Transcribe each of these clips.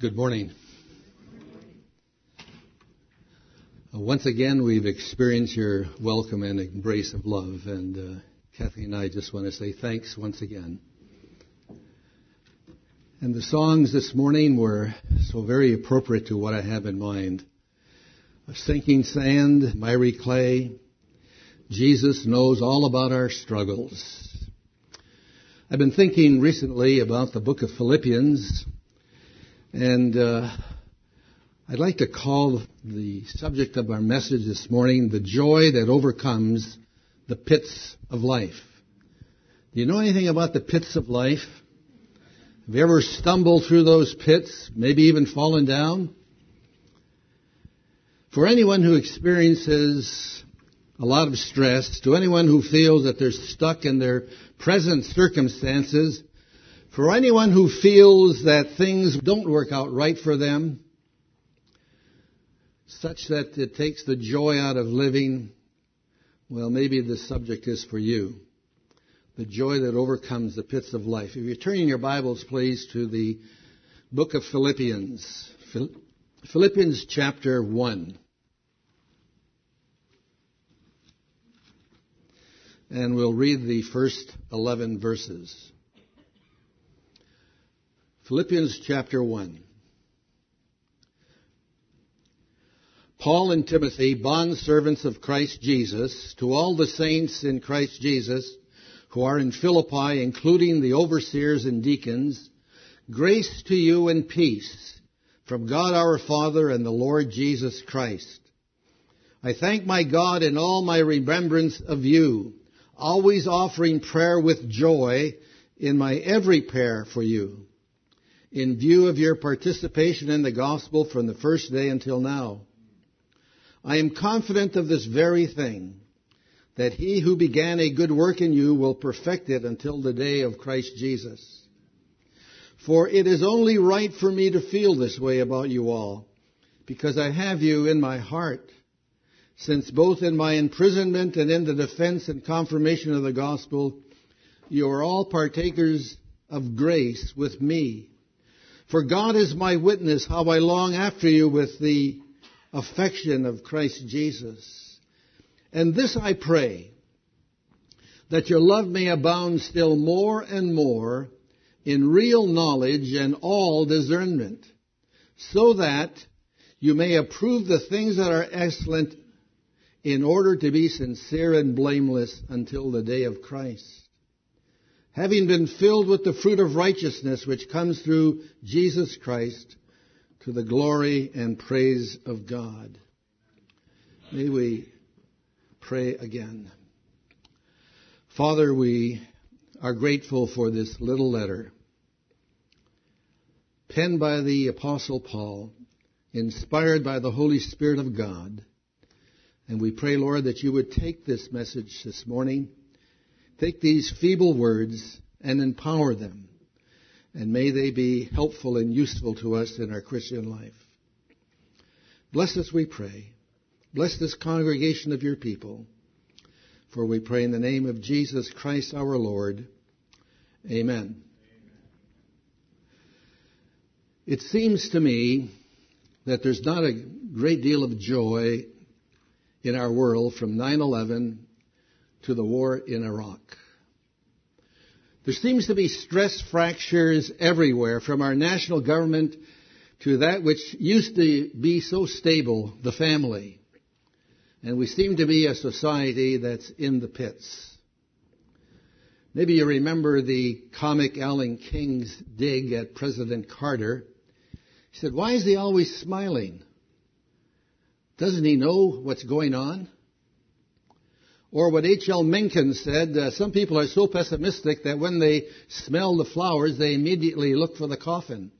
Good morning. Uh, once again, we've experienced your welcome and embrace of love, and uh, Kathy and I just want to say thanks once again. And the songs this morning were so very appropriate to what I have in mind. A sinking sand, miry clay, Jesus knows all about our struggles. I've been thinking recently about the book of Philippians, and uh, I'd like to call the subject of our message this morning the joy that overcomes the pits of life. Do you know anything about the pits of life? Have you ever stumbled through those pits, maybe even fallen down? For anyone who experiences a lot of stress, to anyone who feels that they're stuck in their present circumstances, for anyone who feels that things don't work out right for them, such that it takes the joy out of living, well, maybe this subject is for you. The joy that overcomes the pits of life. If you're turning your Bibles, please, to the book of Philippians. Philippians chapter 1. And we'll read the first 11 verses. Philippians chapter 1. Paul and Timothy, bondservants of Christ Jesus, to all the saints in Christ Jesus who are in Philippi, including the overseers and deacons, grace to you and peace from God our Father and the Lord Jesus Christ. I thank my God in all my remembrance of you, always offering prayer with joy in my every prayer for you, in view of your participation in the gospel from the first day until now I am confident of this very thing, that he who began a good work in you will perfect it until the day of Christ Jesus. For it is only right for me to feel this way about you all, because I have you in my heart, since both in my imprisonment and in the defense and confirmation of the gospel, you are all partakers of grace with me. For God is my witness how I long after you with the affection of Christ Jesus. And this I pray, that your love may abound still more and more in real knowledge and all discernment, so that you may approve the things that are excellent in order to be sincere and blameless until the day of Christ. Having been filled with the fruit of righteousness which comes through Jesus Christ, to the glory and praise of God. May we pray again. Father, we are grateful for this little letter penned by the Apostle Paul, inspired by the Holy Spirit of God. And we pray, Lord, that you would take this message this morning, take these feeble words, and empower them and may they be helpful and useful to us in our Christian life. Bless us, we pray. Bless this congregation of your people. For we pray in the name of Jesus Christ our Lord. Amen. It seems to me that there's not a great deal of joy in our world from 9-11 to the war in Iraq. There seems to be stress fractures everywhere, from our national government to that which used to be so stable, the family. And we seem to be a society that's in the pits. Maybe you remember the comic Alan King's dig at President Carter. He said, Why is he always smiling? Doesn't he know what's going on? Or what H.L. Mencken said, uh, some people are so pessimistic that when they smell the flowers, they immediately look for the coffin.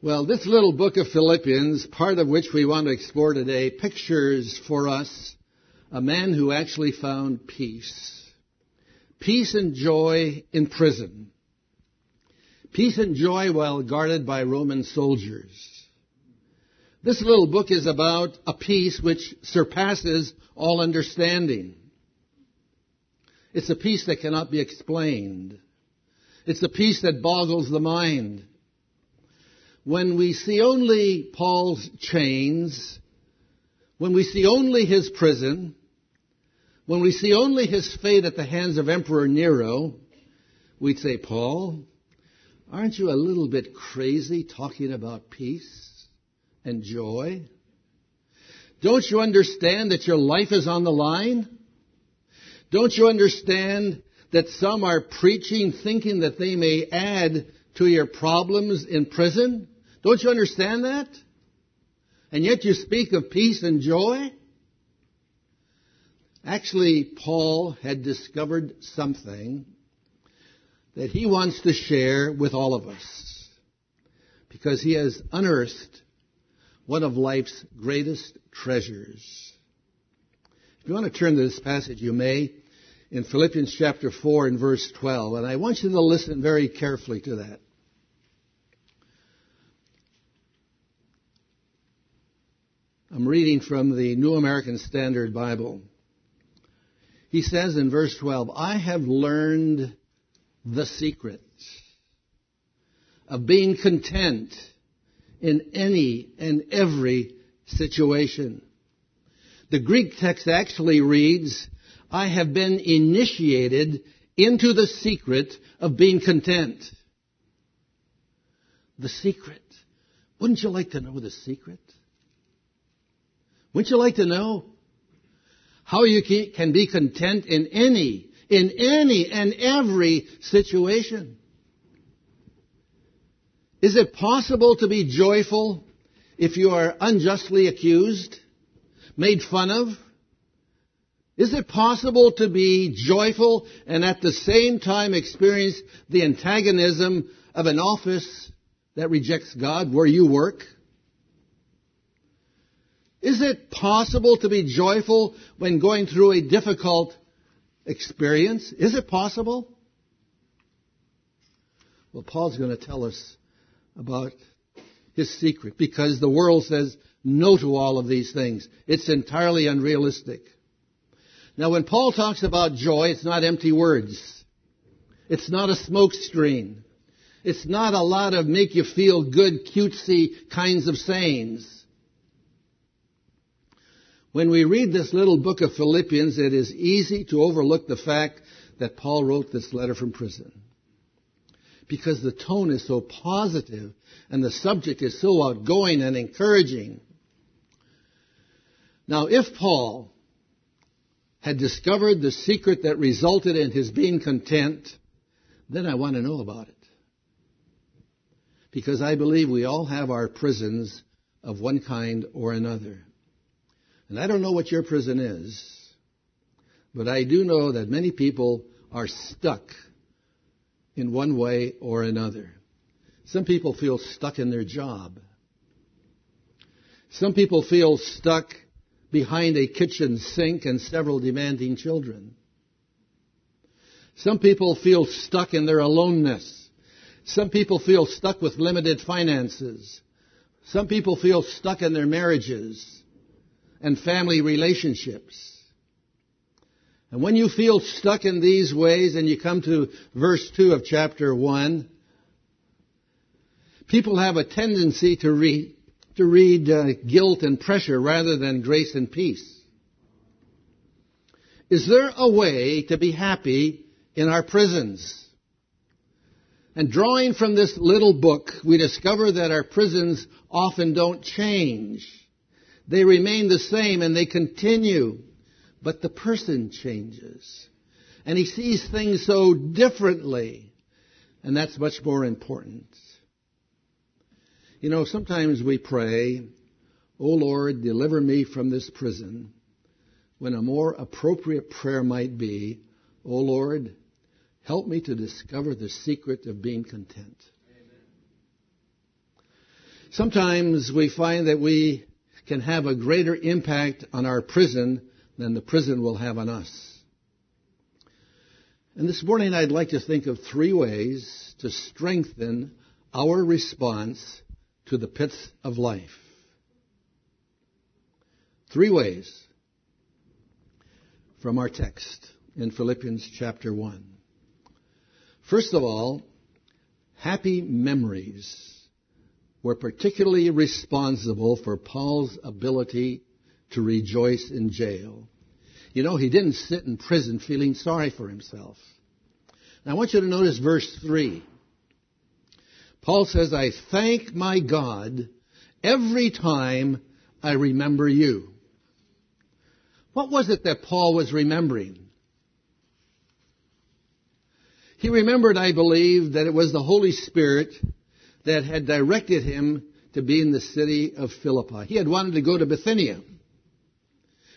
Well, this little book of Philippians, part of which we want to explore today, pictures for us a man who actually found peace. Peace and joy in prison. Peace and joy while guarded by Roman soldiers. This little book is about a peace which surpasses all understanding. It's a peace that cannot be explained. It's a peace that boggles the mind. When we see only Paul's chains, when we see only his prison, when we see only his fate at the hands of Emperor Nero, we'd say, Paul, aren't you a little bit crazy talking about peace and joy? Don't you understand that your life is on the line? Don't you understand that some are preaching thinking that they may add to your problems in prison? Don't you understand that? And yet you speak of peace and joy? Actually, Paul had discovered something that he wants to share with all of us because he has unearthed one of life's greatest treasures. If you want to turn to this passage, you may in Philippians chapter 4 and verse 12, and I want you to listen very carefully to that. I'm reading from the New American Standard Bible. He says in verse 12, I have learned the secret of being content in any and every situation. The Greek text actually reads, I have been initiated into the secret of being content. The secret. Wouldn't you like to know the secret? Wouldn't you like to know how you can be content in any, in any and every situation. Is it possible to be joyful if you are unjustly accused, made fun of? Is it possible to be joyful and at the same time experience the antagonism of an office that rejects God where you work? Is it possible to be joyful when going through a difficult experience? Is it possible? Well, Paul's going to tell us about his secret because the world says no to all of these things. It's entirely unrealistic. Now, when Paul talks about joy, it's not empty words. It's not a smoke screen. It's not a lot of make you feel good, cutesy kinds of sayings. When we read this little book of Philippians, it is easy to overlook the fact that Paul wrote this letter from prison. Because the tone is so positive and the subject is so outgoing and encouraging. Now, if Paul had discovered the secret that resulted in his being content, then I want to know about it. Because I believe we all have our prisons of one kind or another. And I don't know what your prison is, but I do know that many people are stuck in one way or another. Some people feel stuck in their job. Some people feel stuck behind a kitchen sink and several demanding children. Some people feel stuck in their aloneness. Some people feel stuck with limited finances. Some people feel stuck in their marriages and family relationships. And when you feel stuck in these ways and you come to verse 2 of chapter 1, people have a tendency to read, to read uh, guilt and pressure rather than grace and peace. Is there a way to be happy in our prisons? And drawing from this little book, we discover that our prisons often don't change. They remain the same and they continue. But the person changes. And he sees things so differently. And that's much more important. You know, sometimes we pray, O Lord, deliver me from this prison, when a more appropriate prayer might be, O Lord, help me to discover the secret of being content. Sometimes we find that we can have a greater impact on our prison than the prison will have on us. And this morning I'd like to think of three ways to strengthen our response to the pits of life. Three ways from our text. in Philippians chapter 1. First of all, happy memories were particularly responsible for Paul's ability to rejoice in jail. You know, he didn't sit in prison feeling sorry for himself. Now I want you to notice verse 3. Paul says, I thank my God every time I remember you. What was it that Paul was remembering? He remembered, I believe, that it was the Holy Spirit that had directed him to be in the city of Philippi. He had wanted to go to Bithynia.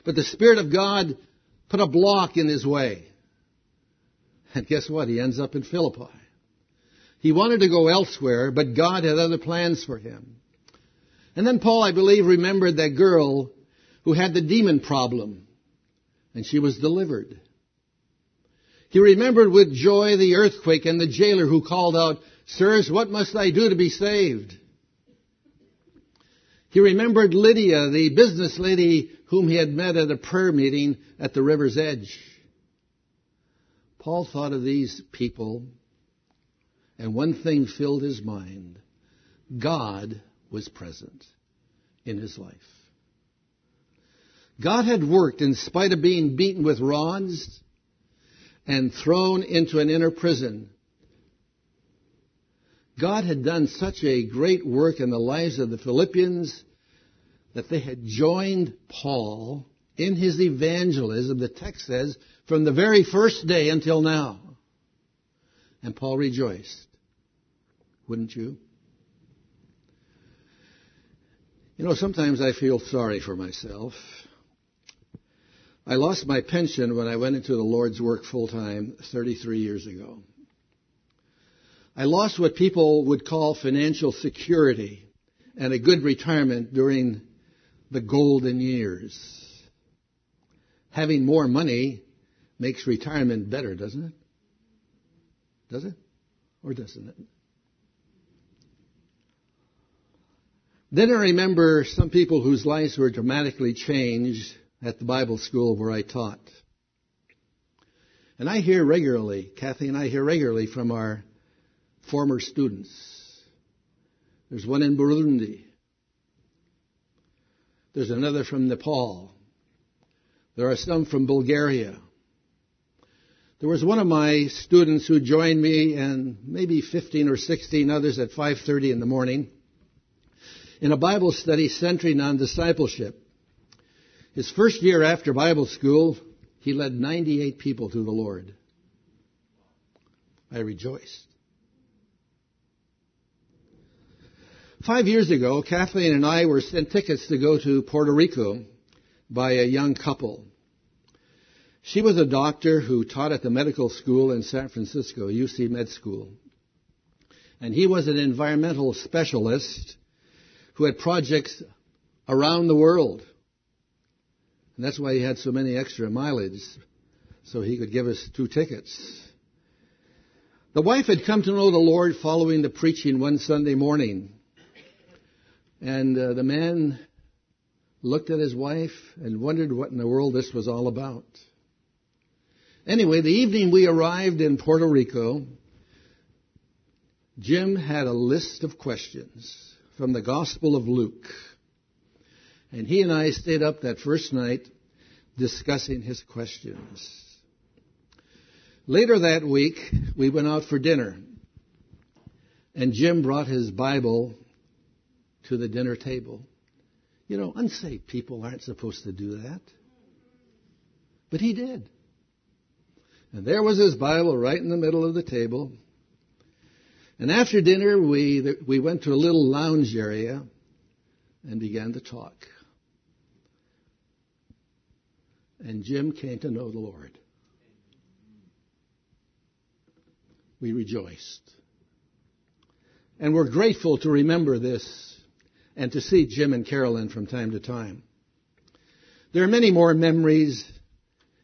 But the Spirit of God put a block in his way. And guess what? He ends up in Philippi. He wanted to go elsewhere, but God had other plans for him. And then Paul, I believe, remembered that girl who had the demon problem, and she was delivered. He remembered with joy the earthquake and the jailer who called out, Sirs, what must I do to be saved? He remembered Lydia, the business lady whom he had met at a prayer meeting at the river's edge. Paul thought of these people, and one thing filled his mind. God was present in his life. God had worked in spite of being beaten with rods and thrown into an inner prison. God had done such a great work in the lives of the Philippians that they had joined Paul in his evangelism, the text says, from the very first day until now. And Paul rejoiced. Wouldn't you? You know, sometimes I feel sorry for myself. I lost my pension when I went into the Lord's work full time 33 years ago. I lost what people would call financial security and a good retirement during the golden years. Having more money makes retirement better, doesn't it? Does it? Or doesn't it? Then I remember some people whose lives were dramatically changed at the Bible school where I taught. And I hear regularly, Kathy and I hear regularly from our former students. There's one in Burundi. There's another from Nepal. There are some from Bulgaria. There was one of my students who joined me and maybe 15 or 16 others at 5:30 in the morning in a Bible study centering on discipleship. His first year after Bible school, he led 98 people to the Lord. I rejoiced. Five years ago, Kathleen and I were sent tickets to go to Puerto Rico by a young couple. She was a doctor who taught at the medical school in San Francisco, UC Med School. And he was an environmental specialist who had projects around the world. And that's why he had so many extra mileage, so he could give us two tickets. The wife had come to know the Lord following the preaching one Sunday morning. And uh, the man looked at his wife and wondered what in the world this was all about. Anyway, the evening we arrived in Puerto Rico, Jim had a list of questions from the Gospel of Luke. And he and I stayed up that first night discussing his questions. Later that week, we went out for dinner. And Jim brought his Bible to the dinner table. You know, unsaved people aren't supposed to do that. But he did. And there was his Bible right in the middle of the table. And after dinner, we, we went to a little lounge area and began to talk. And Jim came to know the Lord. We rejoiced. And we're grateful to remember this and to see Jim and Carolyn from time to time. There are many more memories.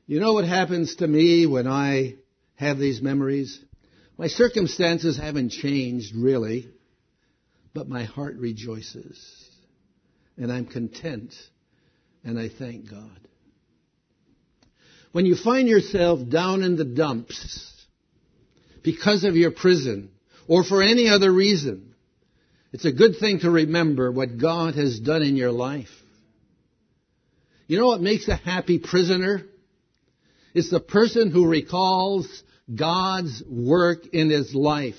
You know what happens to me when I have these memories? My circumstances haven't changed really, but my heart rejoices. And I'm content and I thank God. When you find yourself down in the dumps because of your prison or for any other reason, it's a good thing to remember what God has done in your life. You know what makes a happy prisoner? It's the person who recalls God's work in his life.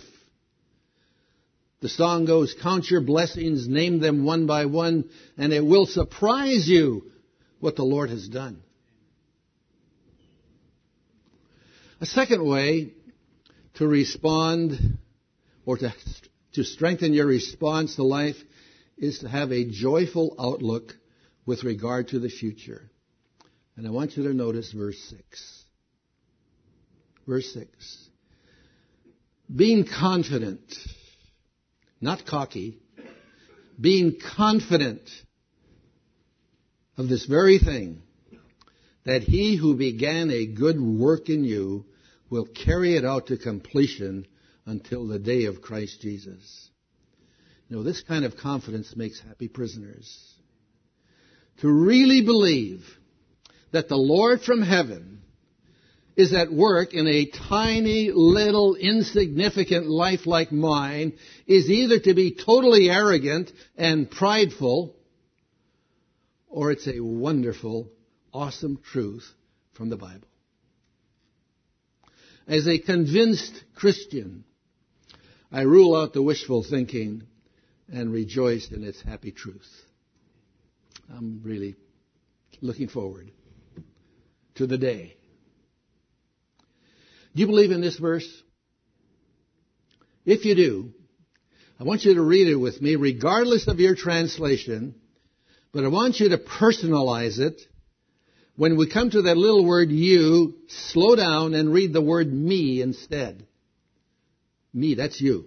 The song goes, count your blessings, name them one by one, and it will surprise you what the Lord has done. A second way to respond or to, to strengthen your response to life is to have a joyful outlook with regard to the future. And I want you to notice verse 6. Verse 6. Being confident, not cocky, being confident of this very thing, that he who began a good work in you will carry it out to completion until the day of Christ Jesus. You know, this kind of confidence makes happy prisoners. To really believe that the Lord from heaven is at work in a tiny, little, insignificant life like mine is either to be totally arrogant and prideful, or it's a wonderful, awesome truth from the Bible. As a convinced Christian, I rule out the wishful thinking and rejoice in its happy truth. I'm really looking forward to the day. Do you believe in this verse? If you do, I want you to read it with me, regardless of your translation, but I want you to personalize it. When we come to that little word you, slow down and read the word me instead. Me, that's you.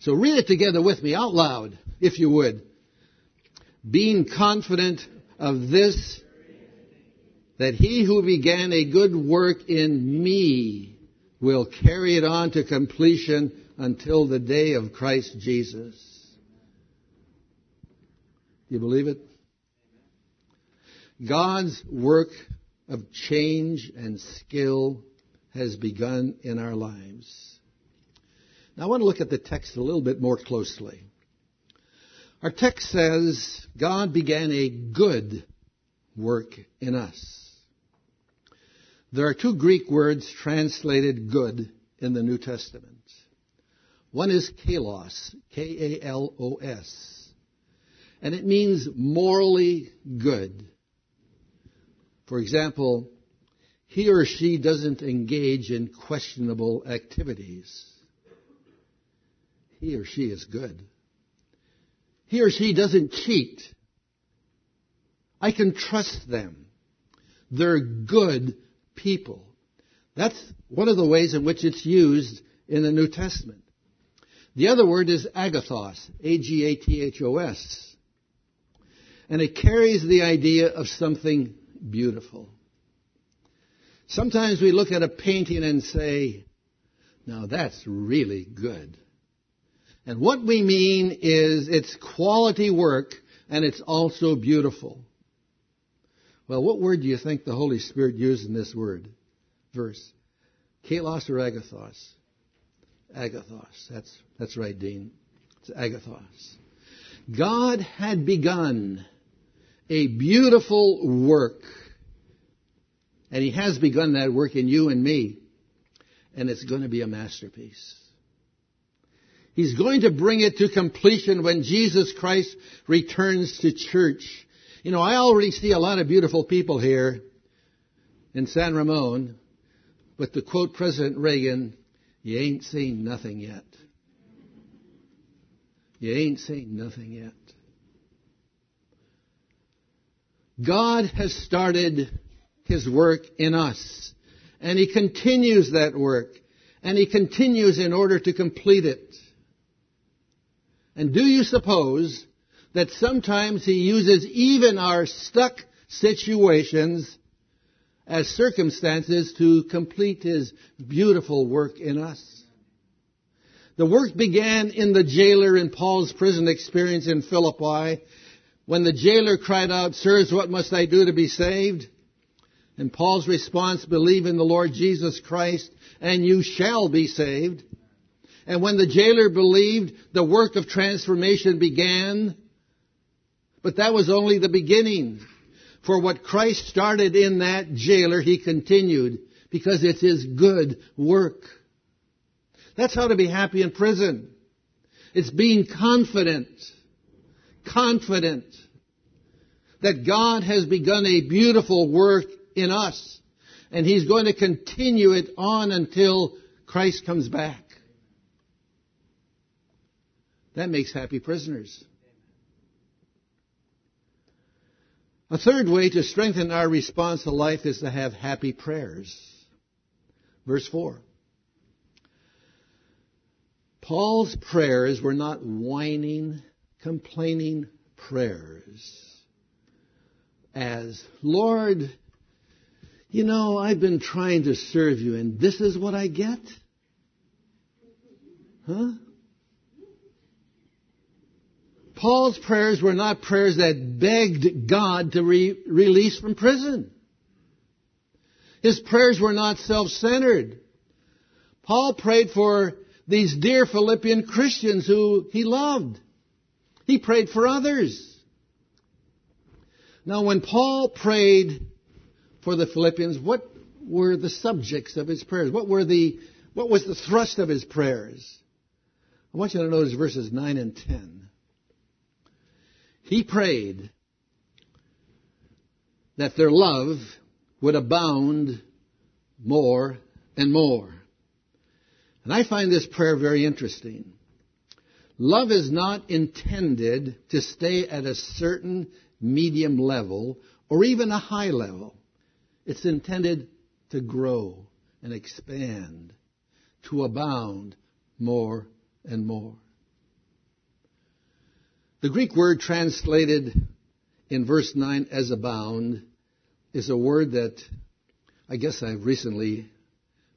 So read it together with me out loud, if you would. Being confident of this that he who began a good work in me will carry it on to completion until the day of Christ Jesus. Do you believe it? God's work of change and skill has begun in our lives. Now I want to look at the text a little bit more closely. Our text says God began a good work in us. There are two Greek words translated good in the New Testament. One is kalos, K-A-L-O-S, and it means morally good. For example, he or she doesn't engage in questionable activities. He or she is good. He or she doesn't cheat. I can trust them. They're good people. That's one of the ways in which it's used in the New Testament. The other word is agathos, A-G-A-T-H-O-S. And it carries the idea of something beautiful. Sometimes we look at a painting and say, now that's really good. And what we mean is it's quality work and it's also beautiful. Well, what word do you think the Holy Spirit used in this word, verse? Kalos or agathos? Agathos. That's, that's right, Dean. It's agathos. God had begun a beautiful work. And He has begun that work in you and me. And it's going to be a masterpiece. He's going to bring it to completion when Jesus Christ returns to church. You know, I already see a lot of beautiful people here in San Ramon, but to quote President Reagan, you ain't seen nothing yet. You ain't seen nothing yet. God has started His work in us, and He continues that work, and He continues in order to complete it. And do you suppose that sometimes He uses even our stuck situations as circumstances to complete His beautiful work in us. The work began in the jailer in Paul's prison experience in Philippi when the jailer cried out, Sirs, what must I do to be saved? And Paul's response, believe in the Lord Jesus Christ and you shall be saved. And when the jailer believed, the work of transformation began. But that was only the beginning. For what Christ started in that jailer, he continued because it's his good work. That's how to be happy in prison. It's being confident, confident that God has begun a beautiful work in us and he's going to continue it on until Christ comes back. That makes happy prisoners. A third way to strengthen our response to life is to have happy prayers. Verse 4. Paul's prayers were not whining, complaining prayers. As, Lord, you know, I've been trying to serve you and this is what I get? Huh? Paul's prayers were not prayers that begged God to re- release from prison. His prayers were not self-centered. Paul prayed for these dear Philippian Christians who he loved. He prayed for others. Now when Paul prayed for the Philippians, what were the subjects of his prayers? What were the, what was the thrust of his prayers? I want you to notice verses 9 and 10. He prayed that their love would abound more and more. And I find this prayer very interesting. Love is not intended to stay at a certain medium level or even a high level. It's intended to grow and expand, to abound more and more. The Greek word translated in verse 9 as abound is a word that I guess I've recently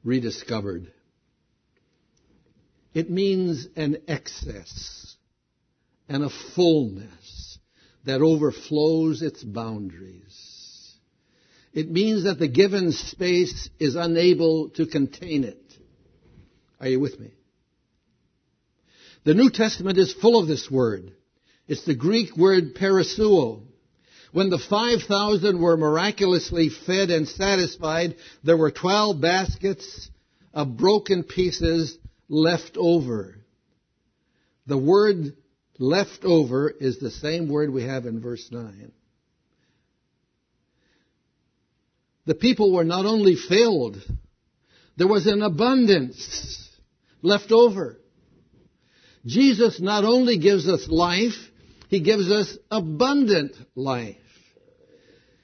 rediscovered. It means an excess and a fullness that overflows its boundaries. It means that the given space is unable to contain it. Are you with me? The New Testament is full of this word. It's the Greek word parasuo. When the 5,000 were miraculously fed and satisfied, there were 12 baskets of broken pieces left over. The word left over is the same word we have in verse 9. The people were not only filled, there was an abundance left over. Jesus not only gives us life, he gives us abundant life.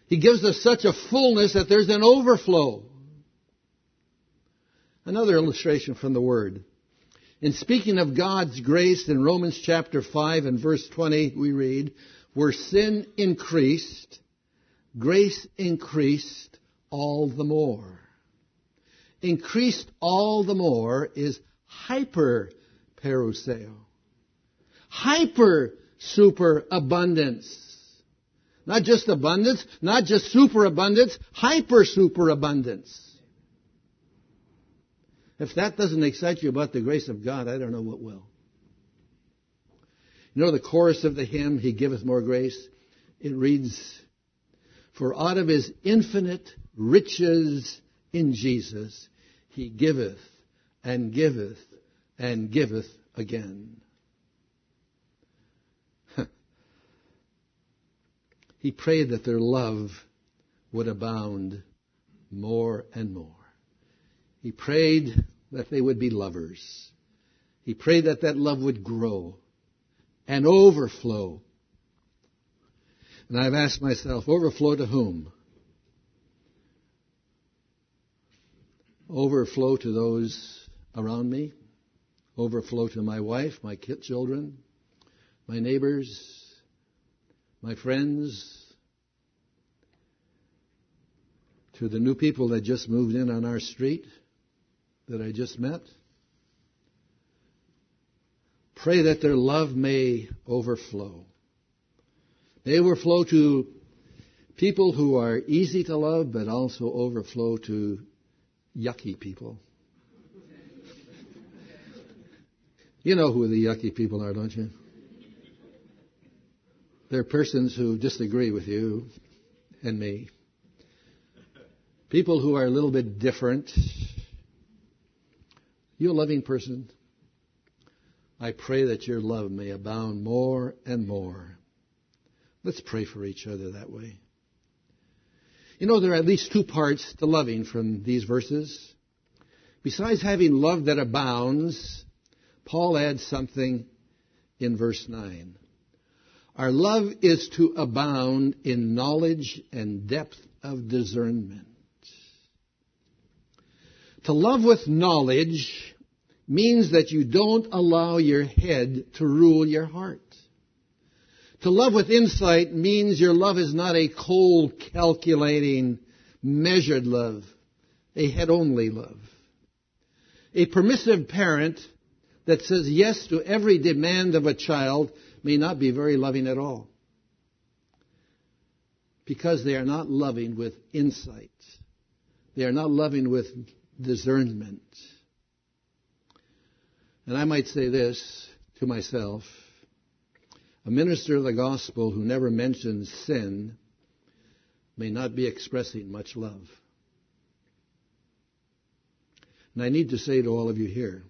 He gives us such a fullness that there's an overflow. Another illustration from the Word. In speaking of God's grace in Romans chapter 5 and verse 20, we read, where sin increased, grace increased all the more. Increased all the more is hyper peruseo. Hyper superabundance. Not just abundance, not just superabundance, hyper superabundance. If that doesn't excite you about the grace of God, I don't know what will. You know the chorus of the hymn, He giveth more grace? It reads, For out of His infinite riches in Jesus, He giveth and giveth and giveth again. He prayed that their love would abound more and more. He prayed that they would be lovers. He prayed that that love would grow and overflow. And I've asked myself, overflow to whom? Overflow to those around me? Overflow to my wife, my children, my neighbors, my friends, to the new people that just moved in on our street that I just met. Pray that their love may overflow. May overflow to People who are easy to love but also overflow to yucky people. You know who the yucky people are, don't you? They're persons who disagree with you and me. People who are a little bit different. You a loving person? I pray that your love may abound more and more. Let's pray for each other that way. You know, there are at least two parts to loving from these verses. Besides having love that abounds, Paul adds something in verse 9. Our love is to abound in knowledge and depth of discernment. To love with knowledge means that you don't allow your head to rule your heart. To love with insight means your love is not a cold, calculating, measured love, a head only love. A permissive parent that says yes to every demand of a child may not be very loving at all. Because they are not loving with insight. They are not loving with discernment. And I might say this to myself. A minister of the gospel who never mentions sin may not be expressing much love. And I need to say to all of you here,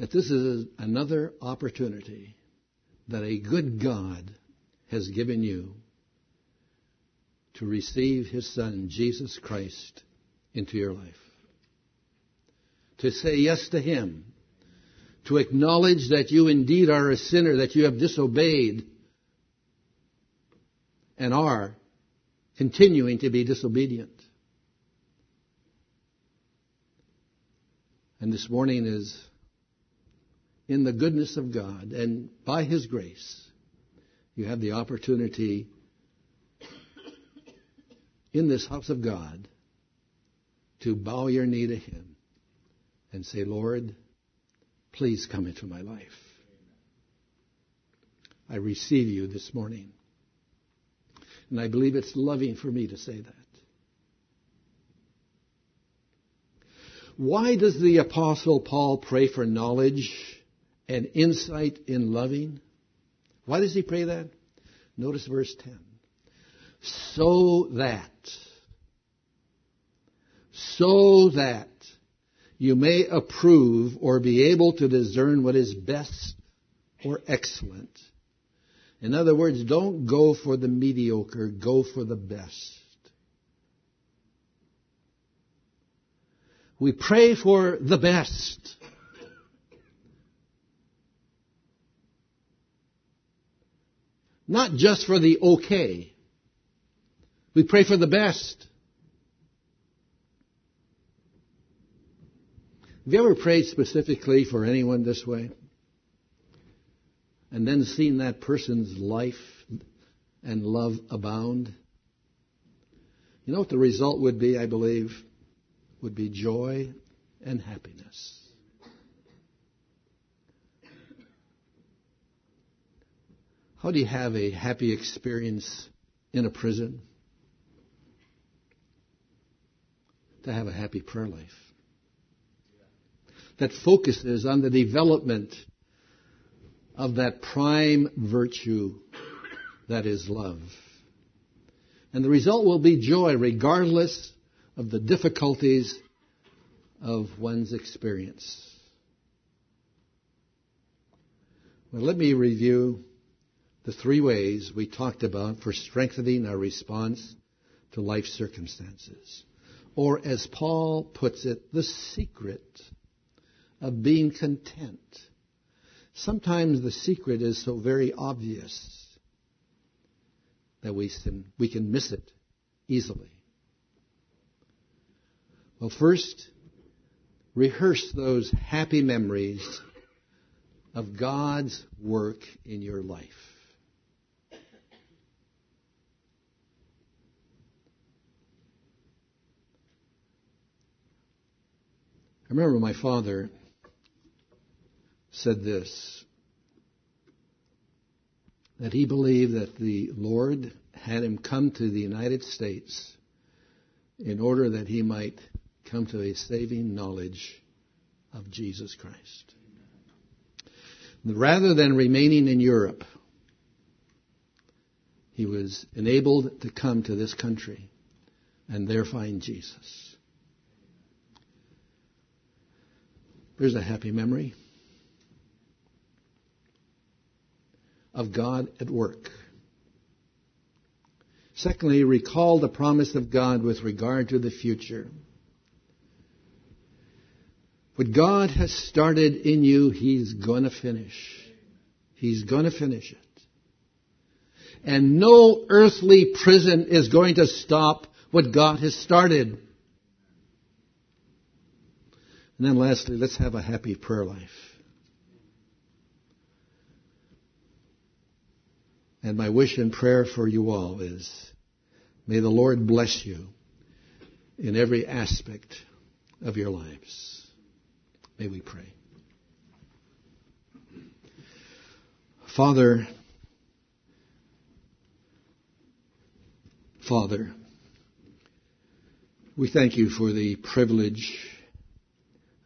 that this is another opportunity that a good God has given you to receive His Son, Jesus Christ, into your life. To say yes to Him. To acknowledge that you indeed are a sinner, that you have disobeyed and are continuing to be disobedient. And this morning is in the goodness of God and by His grace, you have the opportunity in this house of God to bow your knee to Him and say, Lord, please come into my life. I receive you this morning. And I believe it's loving for me to say that. Why does the Apostle Paul pray for knowledge and insight in loving. Why does he pray that? Notice verse 10. So that, so that you may approve or be able to discern what is best or excellent. In other words, don't go for the mediocre, go for the best. We pray for the best. Not just for the okay. We pray for the best. Have you ever prayed specifically for anyone this way? And then seen that person's life and love abound? You know what the result would be, I believe? Would be joy and happiness. How do you have a happy experience in a prison? To have a happy prayer life. That focuses on the development of that prime virtue that is love. And the result will be joy regardless of the difficulties of one's experience. Well, let me review the three ways we talked about for strengthening our response to life circumstances. Or as Paul puts it, the secret of being content. Sometimes the secret is so very obvious that we can, we can miss it easily. Well, first, rehearse those happy memories of God's work in your life. I remember my father said this that he believed that the Lord had him come to the United States in order that he might come to a saving knowledge of Jesus Christ. Rather than remaining in Europe, he was enabled to come to this country and there find Jesus. There's a happy memory of God at work. Secondly, recall the promise of God with regard to the future. What God has started in you, He's going to finish. He's going to finish it. And no earthly prison is going to stop what God has started. And then lastly, let's have a happy prayer life. And my wish and prayer for you all is may the Lord bless you in every aspect of your lives. May we pray. Father, Father, we thank you for the privilege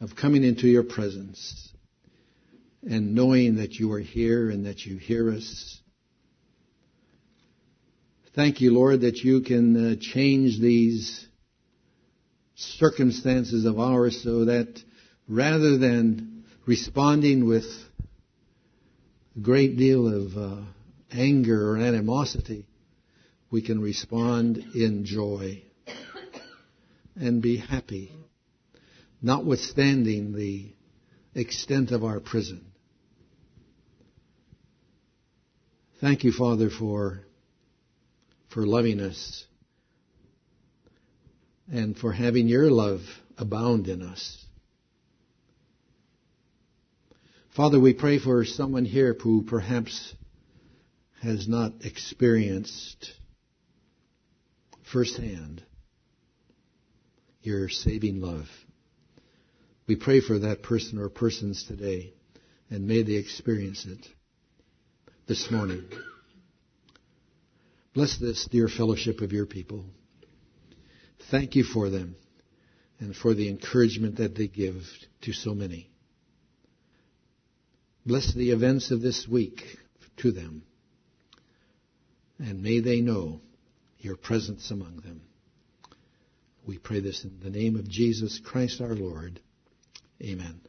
of coming into your presence and knowing that you are here and that you hear us. Thank you, Lord, that you can uh, change these circumstances of ours so that rather than responding with a great deal of uh, anger or animosity, we can respond in joy and be happy, notwithstanding the extent of our prison. Thank you, Father, for, for loving us and for having your love abound in us. Father, we pray for someone here who perhaps has not experienced firsthand your saving love. We pray for that person or persons today, and may they experience it this morning. Bless this dear fellowship of your people. Thank you for them and for the encouragement that they give to so many. Bless the events of this week to them, and may they know your presence among them. We pray this in the name of Jesus Christ our Lord. Amen.